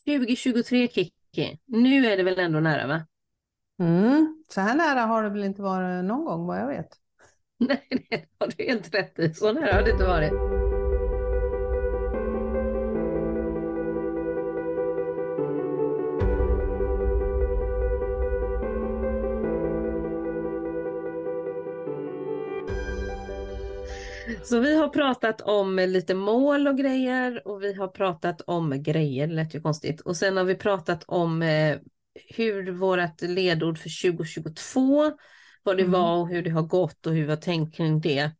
2023 Kiki, nu är det väl ändå nära va? Mm. Så här nära har det väl inte varit någon gång vad jag vet. Nej, det har du helt rätt i. Så nära har det inte varit. Så vi har pratat om lite mål och grejer och vi har pratat om grejer, det lät ju konstigt. Och sen har vi pratat om eh, hur vårt ledord för 2022, vad det Mm. var och hur det har gått och hur vi har tänkt kring det.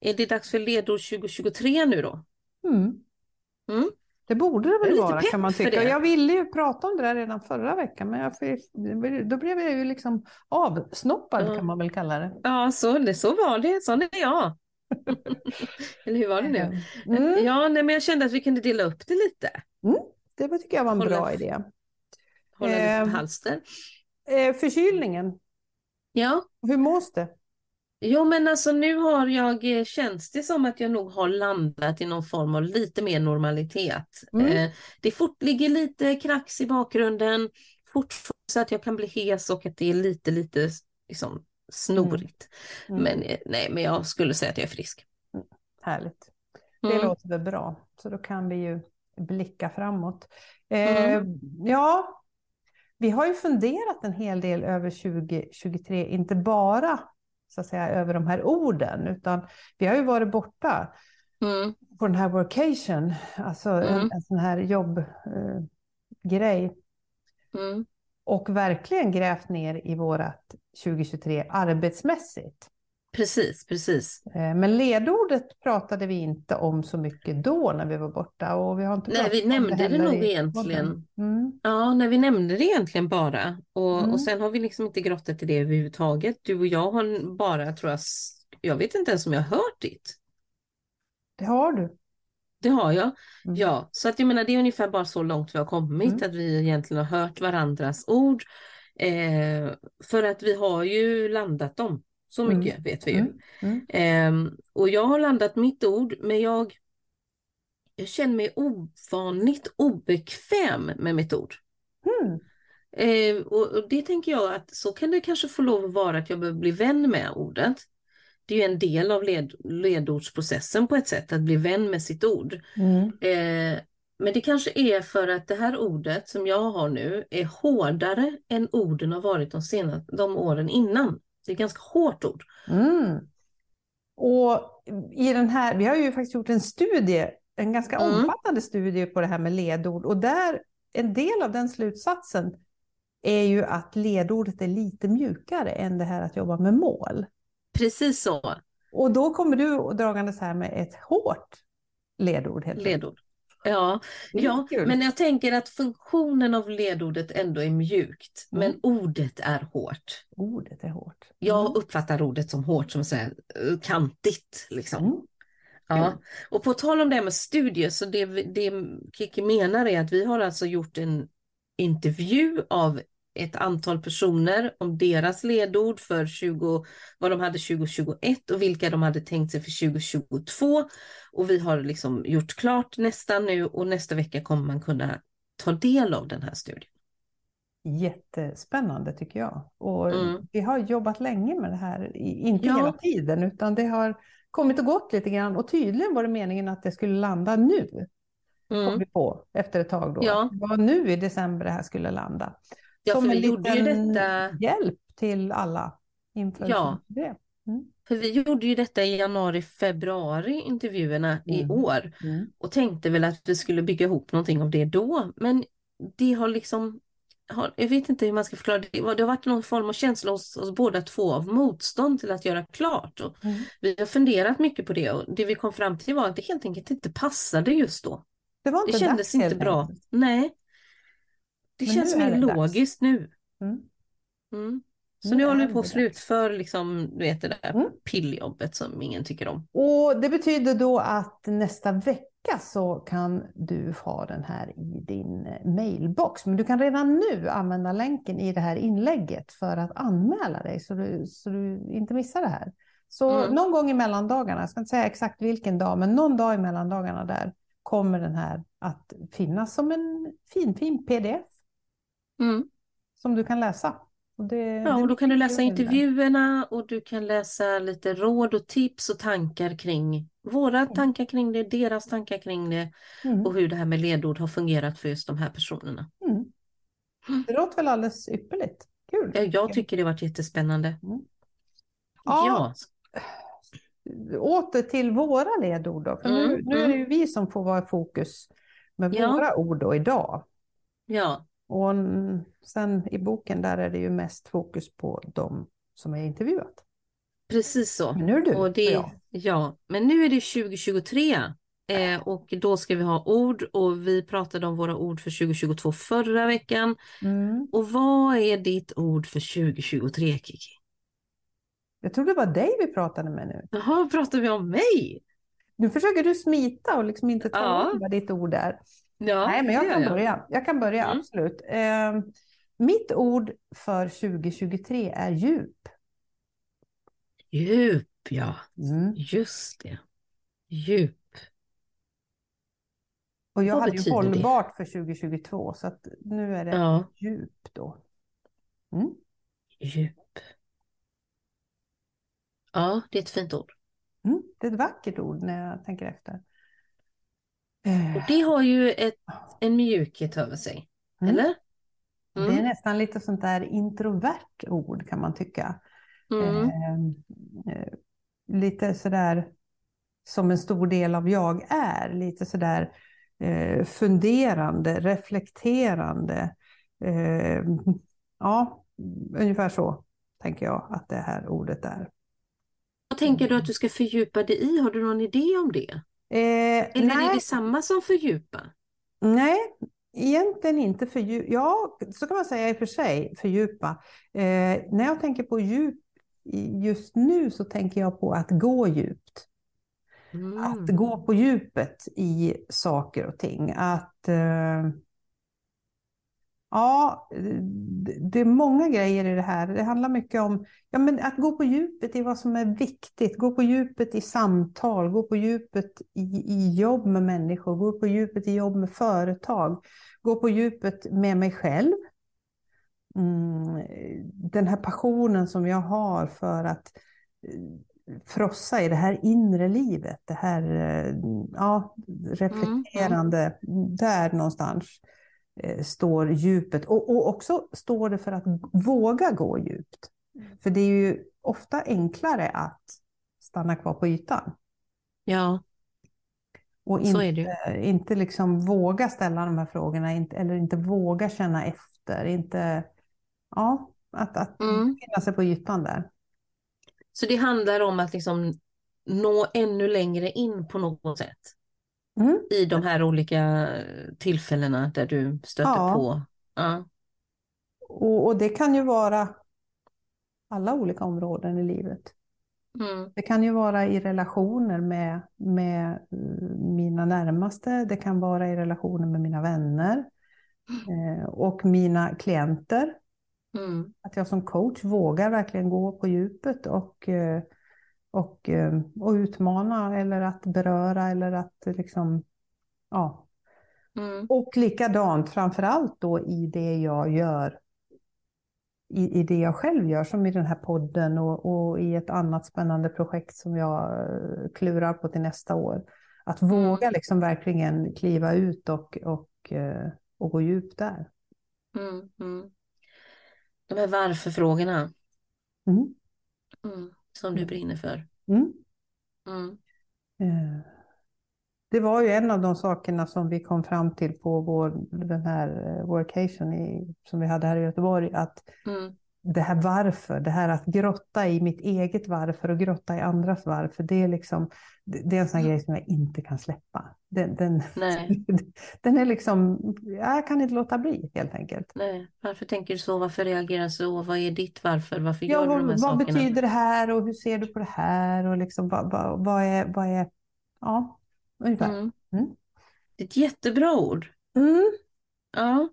Är det dags för ledord 2023 nu då? Mm. Mm. Det borde det väl lite vara kan man tycka. det. Jag ville ju prata om det där redan förra veckan men fick- då blev jag ju liksom avsnoppad Ja. kan man väl kalla det. Ja, så, det, så var det. Sån är jag. Eller hur var det nu? Mm. Ja, nej, men jag kände att vi kunde dela upp det lite. Det var- tycker jag var en Hålla- bra idé. Hålla lite Ehm. halster. Eh, förkylningen, Ja, hur mås det? Jo men alltså nu har jag, eh, känns det som att jag nog har landat i någon form av lite mer normalitet. Mm. Eh, det fort, ligger lite krax i bakgrunden, fortfarande så att jag kan bli hes och att det är lite, lite liksom, snorigt. Mm. Men eh, nej, men jag skulle säga att jag är frisk. Härligt. Det Mm. låter väl bra. Så då kan vi ju blicka framåt. Eh, Ja, vi har ju funderat en hel del över 2023, inte bara så att säga över de här orden, utan vi har ju varit borta Mm. på den här workation, alltså en, Mm. en sån här jobbgrej. Eh, grej. Mm. Och verkligen grävt ner i vårat 2023 arbetsmässigt. Precis, precis. Eh, Men ledordet pratade vi inte om så mycket då när vi var borta. Och vi har inte Nej, vi nämnde det heller nog i egentligen. Mm. Ja, när vi nämnde det egentligen bara. Och, Mm. och sen har vi liksom inte grottat i det överhuvudtaget. Du och jag har bara, tror jag, jag vet inte ens om jag har hört ditt. Det har du. Det har jag. Mm. Ja, så att jag menar det är ungefär bara så långt vi har kommit, Mm. att vi egentligen har hört varandras ord. Eh, för att vi har ju landat dem. Så Mm. mycket vet vi ju. Mm. Mm. Ehm, och jag har landat mitt ord, men jag, jag känner mig ovanligt obekväm med mitt ord. Mm. Eh, och, och det tänker jag att så kan det kanske få lov att vara att jag behöver bli vän med ordet. Det är ju en del av led, ledordsprocessen på ett sätt, att bli vän med sitt ord. Mm. Eh, men det kanske är för att det här ordet som jag har nu är hårdare än orden har varit de, senaste, de åren innan. Det är ett ganska hårt ord. Mm. Och i den här, vi har ju faktiskt gjort en studie, en ganska Mm. omfattande studie på det här med ledord. Och där, en del av den slutsatsen är ju att ledordet är lite mjukare än det här att jobba med mål. Precis så, Och då kommer du dragandes här med ett hårt ledord. Helt ledord. Ja, ja, kul. men jag tänker att funktionen av ledordet ändå är mjukt, Mm. men ordet är hårt. Ordet är hårt. Jag Mm. uppfattar ordet som hårt, som så här, eh, kantigt. Liksom. Mm. Ja. Och på tal om det här med studier, så det, det Kiki menar är att vi har alltså gjort en intervju av ett antal personer om deras ledord för 20, vad de hade 2021 och vilka de hade tänkt sig för 2022. Och vi har liksom gjort klart nästan nu och nästa vecka kommer man kunna ta del av den här studien. Jättespännande tycker jag. Och Mm. vi har jobbat länge med det här, inte Ja. hela tiden, utan det har kommit och gått lite grann. Och tydligen var det meningen att det skulle landa nu, kom Mm. vi på efter ett tag då. Ja. Det var nu i december det här skulle landa. Ja, Som för en vi gjorde ju liten detta hjälp till alla inför Ja. det. Mm. För vi gjorde ju detta i januari, februari, intervjuerna i Mm. år. Mm. Och tänkte väl att vi skulle bygga ihop någonting av det då. Men det har liksom, har, jag vet inte hur man ska förklara det. Det har det varit någon form av känsla hos oss båda två av motstånd till att göra klart. Och Mm. vi har funderat mycket på det och det vi kom fram till var att det helt enkelt inte passade just då. Det var Det inte kändes dags, inte bra. Nej. Det Men känns mer det dags. logiskt nu. Mm. Mm. Så Nu nu håller vi på att slutför liksom, du vet det där Mm. pilljobbet som ingen tycker om. Och det betyder då att nästa vecka så kan du ha den här i din mailbox. Men du kan redan nu använda länken i det här inlägget för att anmäla dig så du, så du inte missar det här. Så Mm. någon gång i mellandagarna, jag ska inte säga exakt vilken dag, men någon dag i mellandagarna där kommer den här att finnas som en fin, fin pdf Mm. som du kan läsa. Och det, Ja, och då kan du läsa intervjuerna och du kan läsa lite råd och tips och tankar kring våra tankar kring det, deras tankar kring det Mm. och hur det här med ledord har fungerat för just de här personerna. Mm. Det låter väl alldeles ypperligt. Kul. Ja, jag tycker det varit jättespännande. Mm. Ja, Åter till våra ledord då, för nu, Mm, nu är det mm. ju vi som får vara i fokus med Ja. våra ord då idag. ja, Och sen i boken där är det ju mest fokus på de som är intervjuat. precis så. Men nu är du Och det, och jag. ja, men nu är det 2023 eh, och då ska vi ha ord och vi pratade om våra ord för 2022 förra veckan. Mm. Och vad är ditt ord för 2023 Kiki? Jag tror det var dig vi pratade med nu. Jaha, pratar vi om mig? Nu försöker du smita och liksom inte tala Ja. vad ditt ord är. Ja, Nej, men jag kan gör börja. Jag kan börja, Mm. absolut. Eh, mitt ord för 2023 är djup. Djup, ja. Mm. Just det. Djup. Och jag Vad hade ju betyder det? hållbart för 2022, så att nu är det Ja, djup då. Mm. djup. Ja, det är ett fint ord. Mm. Det är ett vackert ord när jag tänker efter. Eh, Och det har ju ett, en mjukhet över sig. Mm. Eller? Det är Mm. nästan lite sånt där introvert ord kan man tycka. Mm. Eh, eh, lite sådär som en stor del av jag är. Lite sådär eh, funderande, reflekterande. Eh, ja, ungefär så tänker jag att det här ordet är. Vad tänker du att du ska fördjupa dig i? Har du någon idé om det? Eh, Eller är nej, det samma som fördjupa? nej, egentligen inte fördjupa. Ja, så kan man säga i och för sig, fördjupa. Eh, när jag tänker på djup just nu så tänker jag på att gå djupt. Att Mm. gå på djupet i saker och ting. Att eh, ja, det, är många grejer i det här. Det handlar mycket om ja, men att gå på djupet i vad som är viktigt. Gå på djupet i samtal, gå på djupet i, i jobb med människor, gå på djupet i jobb med företag, gå på djupet med mig själv. Mm, den här passionen som jag har för att eh, frossa i det här inre livet, det här eh, ja, reflekterande, där någonstans står djupet. Och, och också står det för att våga gå djupt. För det är ju ofta enklare att stanna kvar på ytan. Ja, Och så inte, är det inte liksom våga ställa de här frågorna, inte, eller inte våga känna efter. Inte, ja, att, att Mm. befinna sig på ytan där. Så det handlar om att liksom nå ännu längre in på något sätt Mm. i de här olika tillfällena där du stöter Ja. på. Ja. Och, och det kan ju vara alla olika områden i livet. Mm. Det kan ju vara i relationer med, med eh, mina närmaste, det kan vara i relationer med mina vänner eh, och mina klienter. Mm. Att jag som coach vågar verkligen gå på djupet och, eh, och, eh, och utmana eller att beröra eller att liksom, ja. Mm. Och likadant framförallt då i det jag gör, i, i det jag själv gör, som i den här podden och, och i ett annat spännande projekt som jag eh, klurar på till nästa år. Att våga liksom verkligen kliva ut och, och, eh, och gå djupt där. Mm. Mm. De här varför-frågorna Mm. Som du brinner för. Mm. Mm. Eh, Det var ju en av de sakerna som vi kom fram till på vår, den här eh, workation i, som vi hade här i Göteborg, att Mm. Det här varför, det här att grotta i mitt eget varför och grotta i andras varför, det är liksom, det är en sån här grej som jag inte kan släppa. Den, den, Nej, den är liksom, jag kan inte låta bli helt enkelt. nej. Varför tänker du så? Varför reagerar du så? Vad är ditt varför? Varför Ja, gör du vad, de här vad sakerna? betyder det här och hur ser du på det här och liksom vad, vad, vad är, vad är, ja, ungefär. Mm. Mm. Det är ett jättebra ord. Mm. Ja.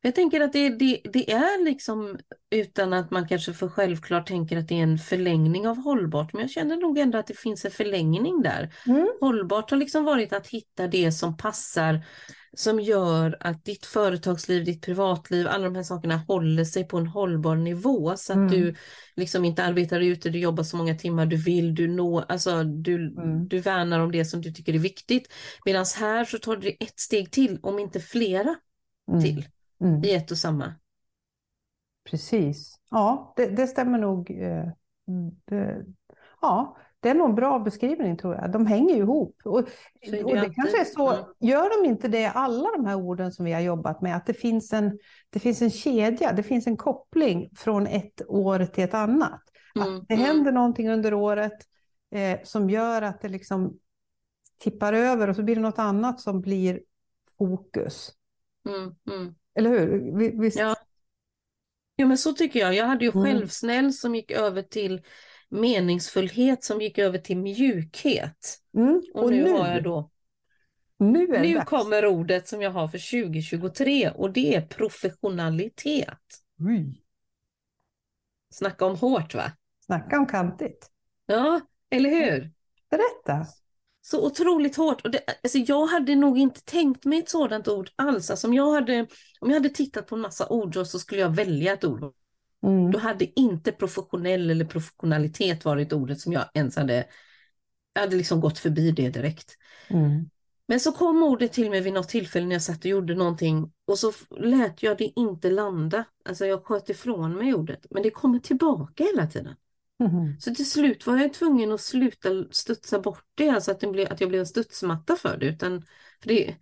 Jag tänker att det, det, det är liksom utan att man kanske för självklart tänker att det är en förlängning av hållbart, men jag känner nog ändå att det finns en förlängning där. Mm. Hållbart har liksom varit att hitta det som passar, som gör att ditt företagsliv, ditt privatliv, alla de här sakerna håller sig på en hållbar nivå så att Mm. du liksom inte arbetar ute, du jobbar så många timmar du vill, du når, alltså du, Mm. du värnar om det som du tycker är viktigt. Medan här så tar du ett steg till, om inte flera Mm. till Mm. i ett och samma. Precis. Ja, det, det stämmer nog. eh, Det, ja, det är nog en bra beskrivning tror jag. De hänger ju ihop. Och, och det det, ju alltid. kanske är så, Mm. gör de inte det alla de här orden som vi har jobbat med, att det finns en, det finns en kedja, det finns en koppling från ett år till ett annat. Mm, Att det mm. händer någonting under året eh, som gör att det liksom tippar över och så blir det något annat som blir fokus. Mm, mm. Eller hur? Vi- Visst? Ja. Jo men så tycker jag. Jag hade ju Mm. självsnäll som gick över till meningsfullhet som gick över till mjukhet. Mm. Och, nu, har jag då, nu nu kommer ordet som jag har för 2023 och det är professionalitet. Oj. Snacka om hårt va? Snacka om kantigt. Ja, eller hur? Berätta. Så otroligt hårt. Och det, alltså jag hade nog inte tänkt mig ett sådant ord alls. Alltså om, jag hade, om jag hade tittat på en massa ord så skulle jag välja ett ord. Mm. Då hade inte professionell eller professionalitet varit ordet som jag ens hade, jag hade liksom gått förbi det direkt. Mm. Men så kom ordet till mig vid något tillfälle när jag satt och gjorde någonting och så lät jag det inte landa. Alltså jag sköt ifrån mig ordet, men det kommer tillbaka hela tiden. Mhm. Så till slut var jag tvungen att sluta studsa bort det, alltså att, det blev, att jag blev en studsmatta för det. Utan, för det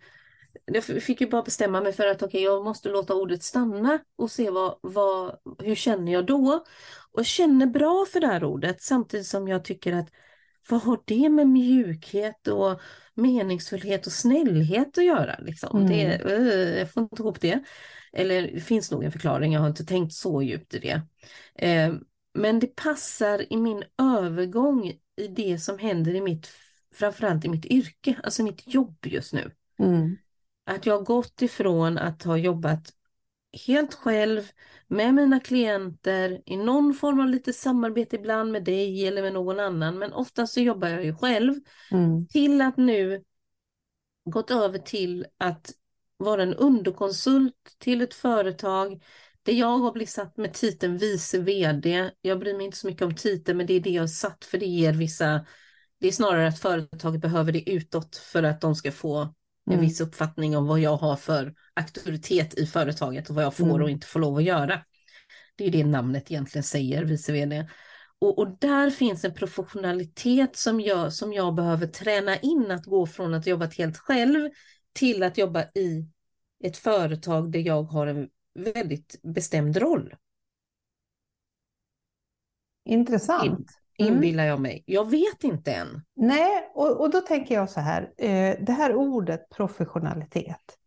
jag fick ju bara bestämma mig för att okej, jag måste låta ordet stanna och se vad, vad, hur känner jag då? Och känner bra för det här ordet samtidigt som jag tycker att vad har det med mjukhet och meningsfullhet och snällhet att göra? Liksom? Mm. Det, eh, jag får inte ihop det. Eller det finns nog en förklaring, jag har inte tänkt så djupt i det. Eh, men det passar i min övergång i det som händer i mitt, framförallt i mitt yrke, alltså mitt jobb just nu. Mm. Att jag har gått ifrån att ha jobbat helt själv med mina klienter i någon form av lite samarbete ibland med dig eller med någon annan, men oftast så jobbar jag ju själv, Mm. till att nu gått över till att vara en underkonsult till ett företag där jag har blivit satt med titeln vice vd. Jag bryr mig inte så mycket om titeln, men det är det jag har satt för det ger vissa, det är snarare att företaget behöver det utåt för att de ska få en Mm. viss uppfattning om vad jag har för auktoritet i företaget och vad jag får Mm. och inte får lov att göra. Det är det namnet egentligen säger, vice vd. Och, och där finns en professionalitet som jag, som jag behöver träna in, att gå från att jobba helt själv till att jobba i ett företag där jag har en väldigt bestämd roll, Intressant. Mm. inbillar jag mig. Jag vet inte än. Nej, och, och då tänker jag så här, eh, det här ordet professionalitet.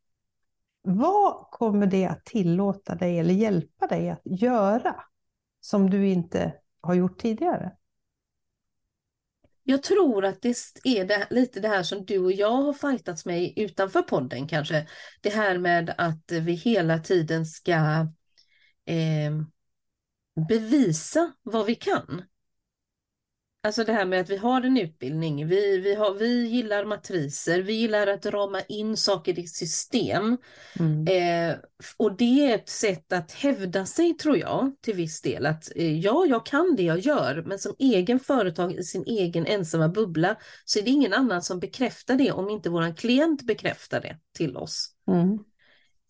Vad kommer det att tillåta dig eller hjälpa dig att göra som du inte har gjort tidigare? Jag tror att det är det, lite det här som du och jag har fightats med utanför podden kanske. Det här med att vi hela tiden ska eh, bevisa vad vi kan. Alltså det här med att vi har en utbildning, vi, vi, har, vi gillar matriser, vi gillar att rama in saker i system. Mm. Eh, och det är ett sätt att hävda sig tror jag till viss del. Att eh, ja, jag kan det jag gör, men som egen företag i sin egen ensamma bubbla så är det ingen annan som bekräftar det om inte våran klient bekräftar det till oss. Mm.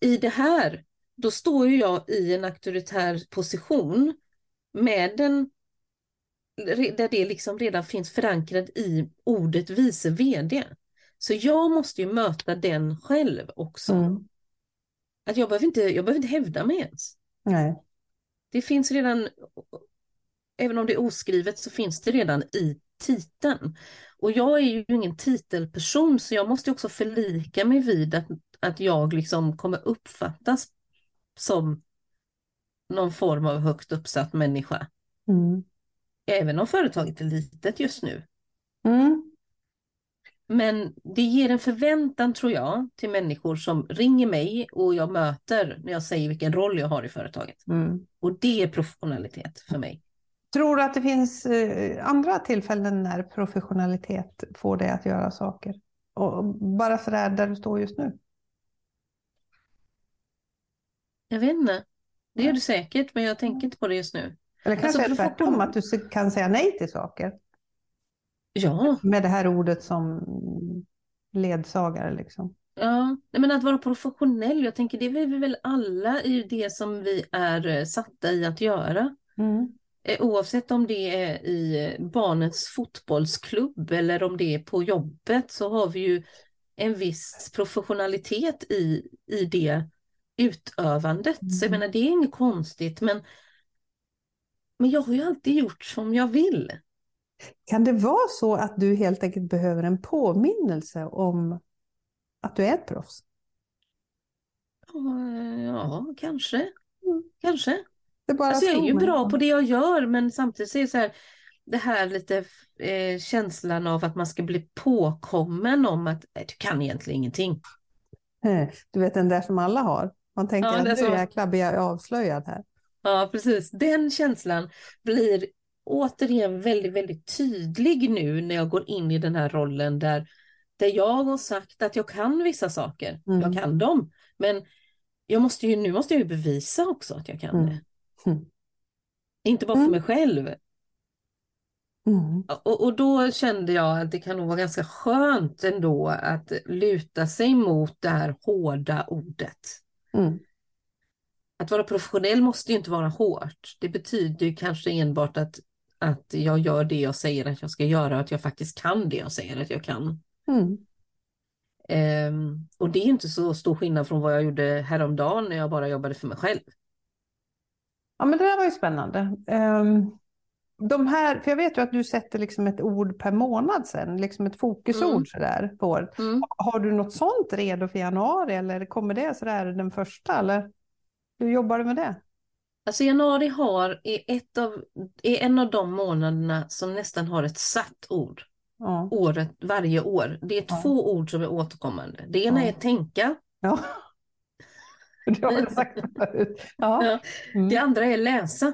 I det här, då står ju jag i en auktoritär position med den där det liksom redan finns förankrat i ordet vice vd. Så jag måste ju möta den själv också. Mm. Att jag behöver inte, jag behöver inte hävda mig ens. Nej. Det finns redan, även om det är oskrivet så finns det redan i titeln. Och jag är ju ingen titelperson så jag måste också förlika mig vid att, att jag liksom kommer uppfattas som någon form av högt uppsatt människa. Mm. Även om företaget är litet just nu. Mm. men det ger en förväntan tror jag till människor som ringer mig och jag möter när jag säger vilken roll jag har i företaget. Mm. Och det är professionalitet för mig. Tror du att det finns eh, andra tillfällen när professionalitet får dig att göra saker? Och bara sådär där du står just nu? Jag vet inte. Det gör du säkert, men jag tänker inte på det just nu. Eller kanske Alltså, är tvärtom, att du kan säga nej till saker? Ja, Med det här ordet som ledsagare liksom. ja. Men att vara professionell, jag tänker det är vi väl alla i det som vi är eh, satta i att göra. Mm. Eh, Oavsett om det är i barnens fotbollsklubb eller om det är på jobbet så har vi ju en viss professionalitet i, i det utövandet. Så jag Mm. menar, det är inget konstigt, men, men jag har ju alltid gjort som jag vill. Kan det vara så att du helt enkelt behöver en påminnelse om att du är ett proffs? Ja, kanske. Mm. Kanske. Det bara Alltså jag är ju bra på det jag gör, men samtidigt så är det så här, det här lite eh, känslan av att man ska bli påkommen om att nej, du kan egentligen ingenting. Eh, Du vet den där som alla har. Man tänker Ja, att är nu jäklar blir jag avslöjad här. Ja, precis. Den känslan blir återigen väldigt, väldigt tydlig nu när jag går in i den här rollen där, där jag har sagt att jag kan vissa saker. Mm. Jag kan dem, men jag måste ju, nu måste jag ju bevisa också att jag kan Mm. det. Mm. Inte bara för Mm. mig själv. Mm. Och, och då kände jag att det kan nog vara ganska skönt ändå att luta sig mot det här hårda ordet. Att vara professionell måste ju inte vara hårt. Det betyder ju kanske enbart att, att jag gör det jag säger att jag ska göra och att jag faktiskt kan det jag säger att jag kan. Mm. Ehm, och det är inte så stor skillnad från vad jag gjorde häromdagen när jag bara jobbade för mig själv. Ja, men det där var ju spännande. Ehm, de här, för jag vet ju att du sätter liksom ett ord per månad sen, liksom ett fokusord Mm. sådär på året. Mm. Har du något sånt redo för januari eller kommer det sådär den första eller hur jobbar du med det? Alltså januari har, är, ett av, är en av de månaderna som nästan har ett satt ord. Ja. året, varje år. Det är Ja. två ord som är återkommande. Det ena Ja. är tänka, ja. Det har jag sagt förut. Ja. Mm. det andra är läsa.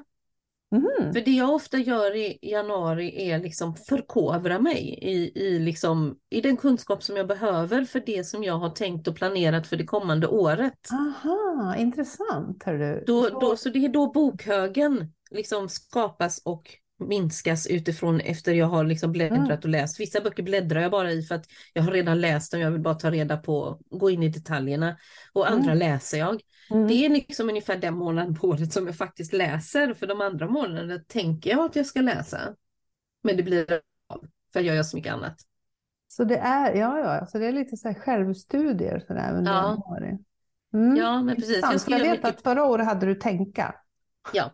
Mhm. För det jag ofta gör i januari är liksom förkovra mig i, i, liksom, i den kunskap som jag behöver för det som jag har tänkt och planerat för det kommande året. Aha, intressant. Hör du. Då, då, så det är då bokhögen liksom skapas och minskas utifrån efter jag har liksom bläddrat Mm. och läst. Vissa böcker bläddrar jag bara i för att jag har redan läst dem, jag vill bara ta reda på, gå in i detaljerna. Och andra Mm. läser jag. Mm. Det är liksom ungefär den månaden på året som jag faktiskt läser. För de andra månaderna tänker jag att jag ska läsa. Men det blir av, för jag gör så mycket annat. Så det är, ja, ja, så det är lite så här självstudier sådär under Ja. januari. Mm. Ja, men precis. Jag Jag vet mycket- att förra året hade du tänka. Ja.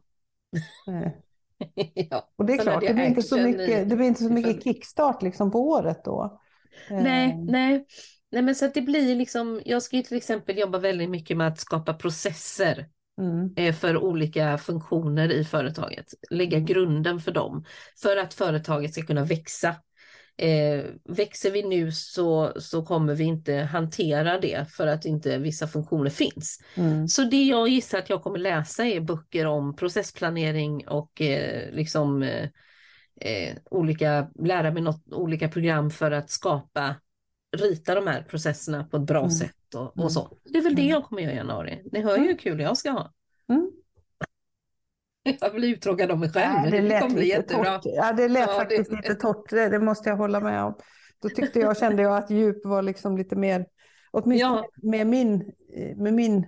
Ja. Och det är klart, det blir inte så i- mycket, det blir inte så mycket kickstart liksom på året då. Nej, nej. Nej, men så det blir liksom, jag ska ju till exempel jobba väldigt mycket med att skapa processer Mm. eh, för olika funktioner i företaget. Lägga grunden för dem för att företaget ska kunna växa. Eh, växer vi nu så, så kommer vi inte hantera det för att inte vissa funktioner finns. Mm. Så det jag gissar att jag kommer läsa är böcker om processplanering och eh, liksom eh, eh, olika, lära mig något, olika program för att skapa, rita de här processerna på ett bra Mm. sätt och, Mm. och så. Det är väl det Mm. jag kommer göra i januari. Ni hör ju hur kul jag ska ha. Mm. Jag blir uttråkad av mig själv. Nej, det det lät kommer bli lite jättebra. torrt. Ja, det lät Ja, det- faktiskt lite torrt, det, det måste jag hålla med om. Då tyckte jag, kände jag att djup var liksom lite mer, åtminstone Ja. med min, med min,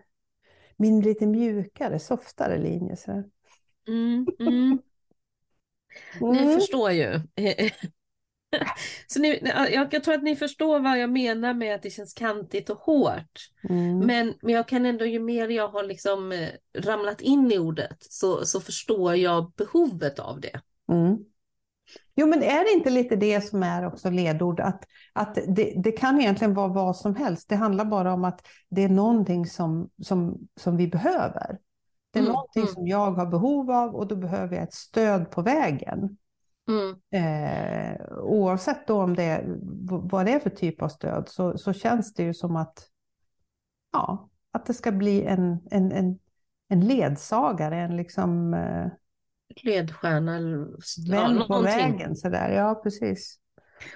min lite mjukare, softare linje. Så. Mm, mm. Ni Mm. förstår ju. Så ni, jag, jag tror att ni förstår vad jag menar med att det känns kantigt och hårt. Mm. Men, men jag kan ändå, ju mer jag har liksom eh, ramlat in i ordet så, så förstår jag behovet av det. Mm. Jo, men är det inte lite det som är också ledord? Att, att det, det kan egentligen vara vad som helst. Det handlar bara om att det är någonting som, som, som vi behöver. Det är Mm, någonting mm. som jag har behov av och då behöver jag ett stöd på vägen. Mm. Eh, oavsett då om det vad det är för typ av stöd så, så känns det ju som att, ja, att det ska bli en, en, en, en ledsagare, en liksom... Eh, Ledstjärna. Vän ja, på vägen sådär, ja precis.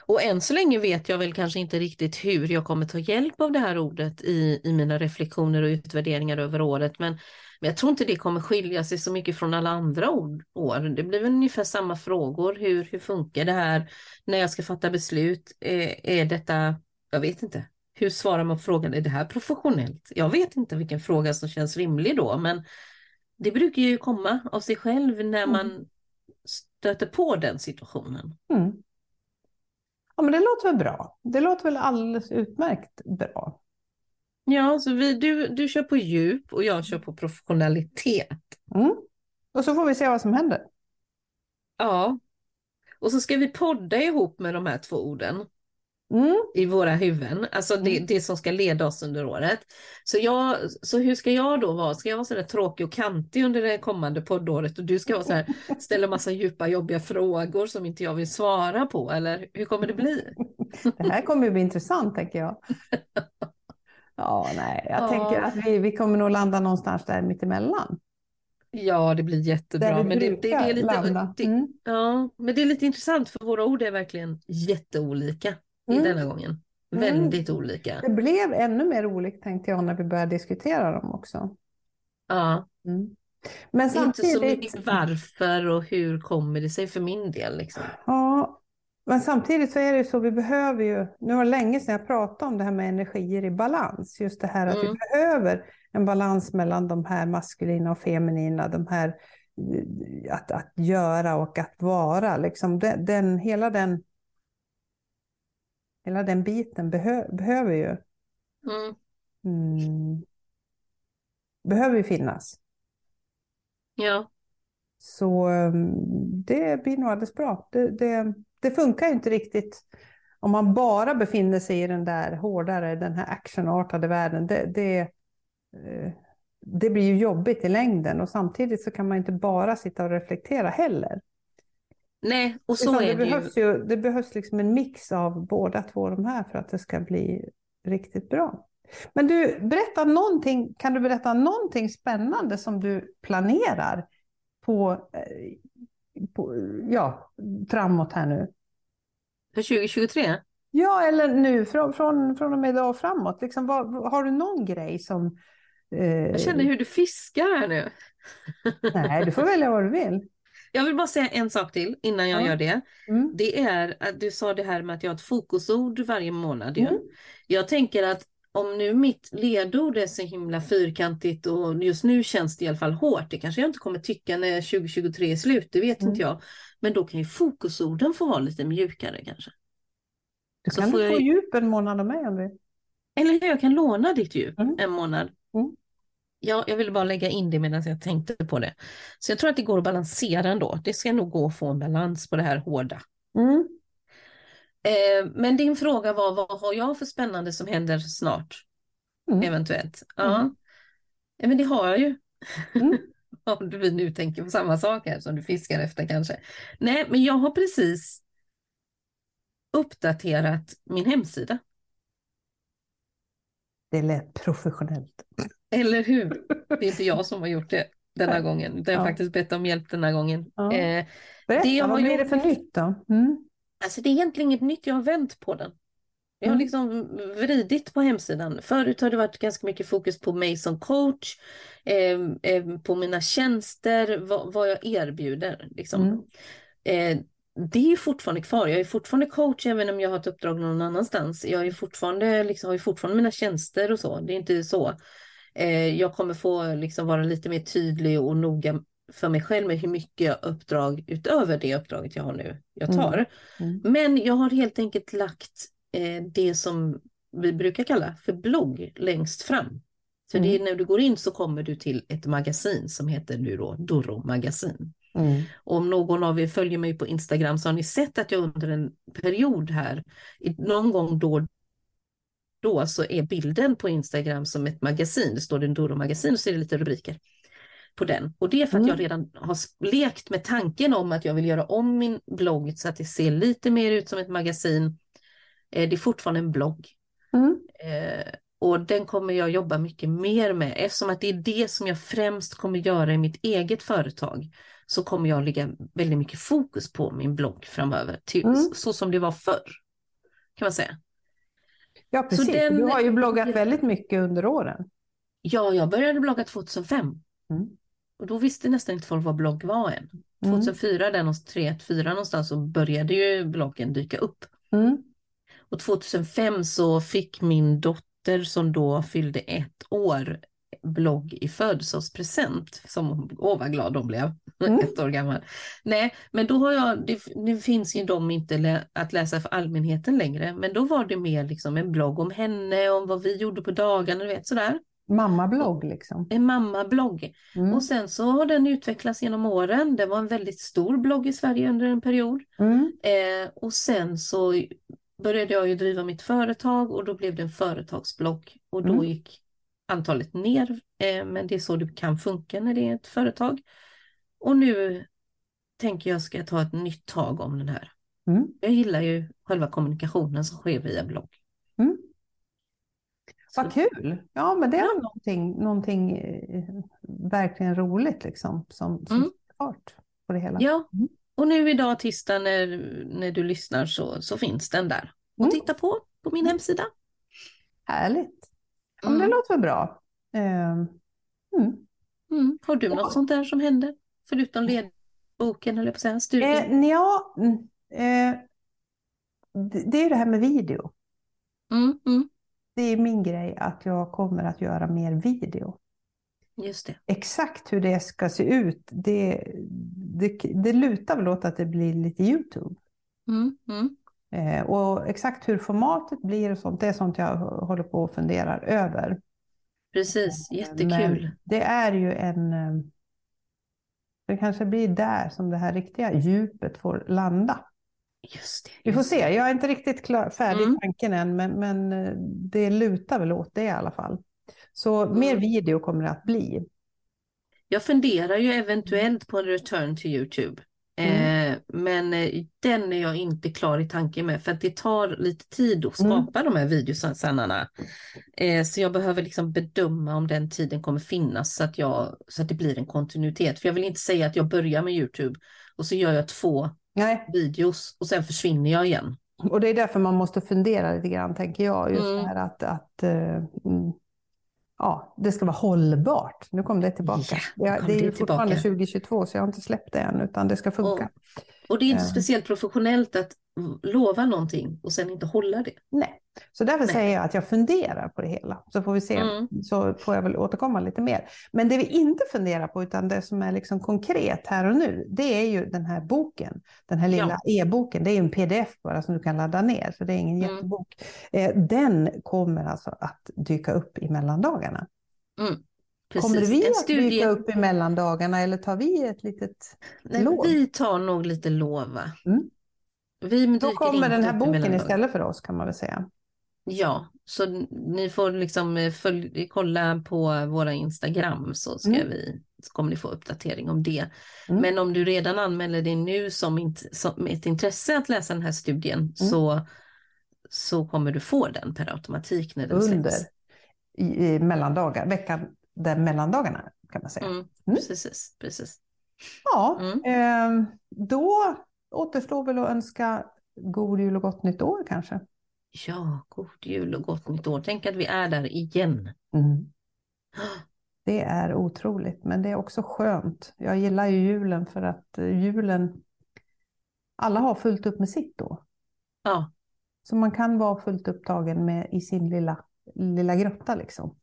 Och än så länge vet jag väl kanske inte riktigt hur jag kommer ta hjälp av det här ordet i, i mina reflektioner och utvärderingar över året. Men, men jag tror inte det kommer skilja sig så mycket från alla andra år. Det blir väl ungefär samma frågor. Hur, hur funkar det här när jag ska fatta beslut? Är, är detta, jag vet inte. Hur svarar man på frågan, är det här professionellt? Jag vet inte vilken fråga som känns rimlig då, men det brukar ju komma av sig själv när mm. man stöter på den situationen. Mm. Ja, men det låter väl bra. Det låter väl alldeles utmärkt bra. Ja, så vi, du, du kör på djup och jag kör på professionalitet. Mm. Och så får vi se vad som händer. Ja, och så ska vi podda ihop med de här två orden. Mm. i våra huvuden, alltså det, mm. det som ska leda oss under året. Så, jag, så hur ska jag då vara? Ska jag vara så där tråkig och kantig under det kommande poddåret och du ska vara så här, ställa massa djupa jobbiga frågor som inte jag vill svara på eller hur kommer det bli? Det här kommer bli intressant tänker jag. Ja, nej, jag ja. tänker att vi, vi kommer nog landa någonstans där mittemellan. Ja, det blir jättebra. Men det, det, det, är lite, mm. ja, men det är lite intressant för våra ord är verkligen jätteolika mm. denna gången. Mm. Väldigt olika. Det blev ännu mer olikt tänkte jag när vi började diskutera dem också. Ja. Mm. Men samtidigt... Inte så mycket varför och hur kommer det sig för min del. Liksom. Ja, men samtidigt så är det ju så, vi behöver ju, nu var det länge sedan jag pratade om det här med energier i balans, just det här att mm. vi behöver en balans mellan de här maskulina och feminina, de här att, att göra och att vara, liksom den, den hela den Hela den biten behö behöver ju mm. Mm, behöver ju finnas. Ja. Så mm, det blir nog alldeles bra. Det, det, det funkar ju inte riktigt om man bara befinner sig i den där hårdare, den här actionartade världen. Det, det, eh, det blir ju jobbigt i längden och samtidigt så kan man inte bara sitta och reflektera heller. Nej, och så är det, behövs ju. ju. Det behövs liksom en mix av båda två de här för att det ska bli riktigt bra. Men du, berätta någonting, kan du berätta någonting spännande som du planerar på, eh, på ja, framåt här nu? För 2023? Ja, eller nu från, från, från och med idag och framåt. Liksom, vad, har du någon grej som... Eh... Jag känner hur du fiskar här nu. Nej, du får välja vad du vill. Jag vill bara säga en sak till innan jag ja. gör det. Mm. Det är att du sa det här med att jag har ett fokusord varje månad. Mm. Jag tänker att om nu mitt ledord är så himla fyrkantigt och just nu känns det i alla fall hårt, det kanske jag inte kommer tycka när 2023 är slut, det vet mm. inte jag. Men då kan ju fokusorden få vara lite mjukare kanske. Du kan få jag... djup en månad av mig om du Eller jag kan låna ditt djup mm. en månad. Mm. Ja, jag ville bara lägga in det medan jag tänkte på det. Så jag tror att det går att balansera ändå. Det ska nog gå att få en balans på det här hårda. Mm. Eh, men din fråga var, vad har jag för spännande som händer snart? Mm. Eventuellt. Ja. Mm. ja, men det har jag ju. Mm. Om du nu tänker på samma sak här som du fiskar efter kanske. Nej, men jag har precis uppdaterat min hemsida. Det lät professionellt. Eller hur? Det är inte jag som har gjort det denna gången, utan jag har ja. faktiskt bett om hjälp denna gången. Ja. Eh, Berätta, det vad blir det för nytt då? Mm. Alltså det är egentligen inget nytt, jag har vänt på den. Jag har mm. liksom vridit på hemsidan. Förut har det varit ganska mycket fokus på mig som coach, eh, eh, på mina tjänster, vad, vad jag erbjuder. Liksom. Mm. Eh, det är fortfarande kvar. Jag är fortfarande coach även om jag har ett uppdrag någon annanstans. Jag är fortfarande, liksom, har ju fortfarande mina tjänster och så. Det är inte så. Eh, jag kommer få liksom vara lite mer tydlig och noga för mig själv med hur mycket uppdrag utöver det uppdraget jag har nu jag tar. Mm. Mm. Men jag har helt enkelt lagt eh, det som vi brukar kalla för blogg längst fram. Så mm. det är när du går in så kommer du till ett magasin som heter nu då Doro magasin. Mm. Om någon av er följer mig på Instagram så har ni sett att jag under en period här, någon gång då då så är bilden på Instagram som ett magasin. Det står Enduro magasin och så är det lite rubriker. På den. Och det är för att Mm. jag redan har lekt med tanken om att jag vill göra om min blogg så att det ser lite mer ut som ett magasin. Eh, det är fortfarande en blogg. Mm. Eh, och den kommer jag jobba mycket mer med eftersom att det är det som jag främst kommer göra i mitt eget företag. Så kommer jag lägga väldigt mycket fokus på min blogg framöver, till, Mm. så som det var förr. Kan man säga. Ja, precis. den- Du har ju bloggat väldigt mycket under åren. Ja, jag började blogga 2005. Mm. Och då visste nästan inte folk vad blogg var än. Mm. 2004, där någonstans, 3, 4 någonstans, så började ju bloggen dyka upp. Mm. Och 2005 så fick min dotter som då fyllde ett år blogg i födelsedagspresent. Som åh vad glad hon blev, Mm. ett år gammal. Nej, men då har jag, det, nu finns ju de inte lä, att läsa för allmänheten längre, men då var det mer liksom en blogg om henne, om vad vi gjorde på dagarna, du vet sådär. Mammablogg liksom. En mammablogg. Mm. Och sen så har den utvecklats genom åren. Det var en väldigt stor blogg i Sverige under en period. Mm. Eh, och sen så började jag ju driva mitt företag och då blev det en företagsblogg och då Mm. gick antalet ner. Eh, men det är så det kan funka när det är ett företag. Och nu tänker jag ska ta ett nytt tag om den här. Mm. Jag gillar ju själva kommunikationen som sker via blogg. Mm. Vad kul! Ja, men det är Ja. någonting, någonting eh, verkligen roligt liksom som, som Mm. fart på det hela. Ja, Mm. och nu idag tisdag när, när du lyssnar så, så finns den där. Och Mm. titta på, på min hemsida. Härligt! Ja, men det Mm. låter väl bra. Ehm, mm. Mm. Har du Ja. något sånt där som händer? Förutom ledboken, eller på att säga, studien? Eh, ja, mm, eh, det, det är det här med video. Mm, mm. Det är min grej att jag kommer att göra mer video. Just det. Exakt hur det ska se ut, det, det, det lutar väl åt att det blir lite YouTube. Mm, mm. Eh, och exakt hur formatet blir och sånt, det är sånt jag håller på och funderar över. Precis, Men jättekul. det är ju en... eh, Det kanske blir där som det här riktiga djupet får landa. Just det. Vi får just se, jag är inte riktigt klar, färdig i Mm. tanken än, men, men eh, det lutar väl åt det i alla fall. Så mer Mm. video kommer det att bli. Jag funderar ju eventuellt på en return till YouTube. Mm. Eh, men eh, den är jag inte klar i tanken med för att det tar lite tid att Mm. skapa de här videosarna. Eh, så jag behöver liksom bedöma om den tiden kommer finnas så att, jag, så att det blir en kontinuitet. För jag vill inte säga att jag börjar med YouTube och så gör jag två Nej, videos och sen försvinner jag igen. och det är därför man måste fundera lite grann, tänker jag. Just Mm. här att, att mm, ja, det ska vara hållbart. Nu kom det tillbaka. Nu Ja, det är det fortfarande tillbaka. 2022, så jag har inte släppt det än, utan det ska funka. Och det är inte Eh. speciellt professionellt att lova någonting och sen inte hålla det. Nej, så därför Nej. säger jag att jag funderar på det hela. Så får vi se, Mm. så får jag väl återkomma lite mer. Men det vi inte funderar på, utan det som är liksom konkret här och nu, det är ju den här boken. Den här lilla e-boken, det är en pdf bara som du kan ladda ner, så det är ingen Mm. jättebok. Eh, den kommer alltså att dyka upp i mellandagarna. Mm. Precis. Kommer vi En att studie- dyka upp i mellandagarna eller tar vi ett litet Nej, lov? vi tar nog lite lov. Mm. Vi Då kommer den här boken istället för oss kan man väl säga. Ja, så ni får liksom eh, följ, kolla på våra Instagram så, ska Mm. vi, så kommer ni få uppdatering om det. Mm. Men om du redan anmäler dig nu som, int, som ett intresse att läsa den här studien Mm. så, så kommer du få den per automatik när den Under släpps. i, i mellandagar, veckan där mellandagarna kan man säga. Mm, Mm. Precis, precis. Ja, ehm, då återstår väl att önska god jul och gott nytt år kanske. Ja, god jul och gott nytt år. Tänk att vi är där igen. Det är otroligt, men det är också skönt. Jag gillar ju julen för att eh, julen, alla har fullt upp med sitt då. Ja, Så man kan vara fullt upptagen med, i sin lilla, lilla grotta liksom.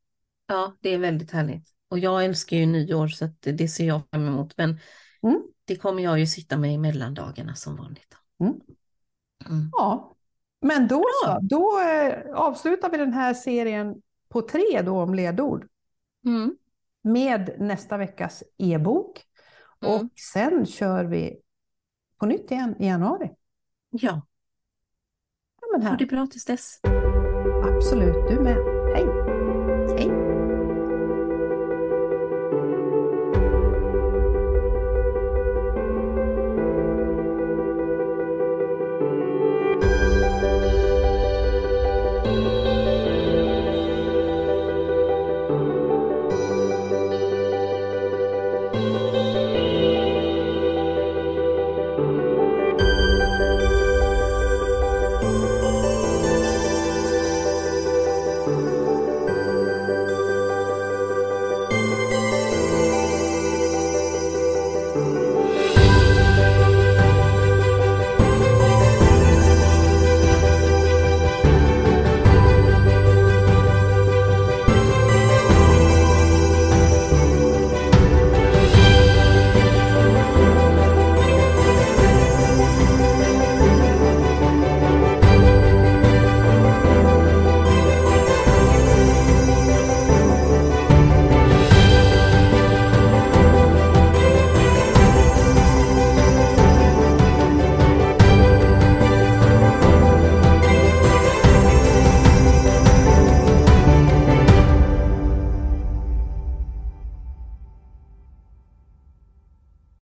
ja, det är väldigt härligt. Och jag älskar ju nyår så det, ser jag fram emot. Men Mm. Det kommer jag ju sitta med i mellandagarna som vanligt. Mm. Mm. Ja, men då så. Då eh, avslutar vi den här serien på tre då om ledord. Mm. med nästa veckas e-bok. Mm. Och sen kör vi på nytt igen i januari. Ja, Ja, men ha här. det bra tills dess. Absolut, du med.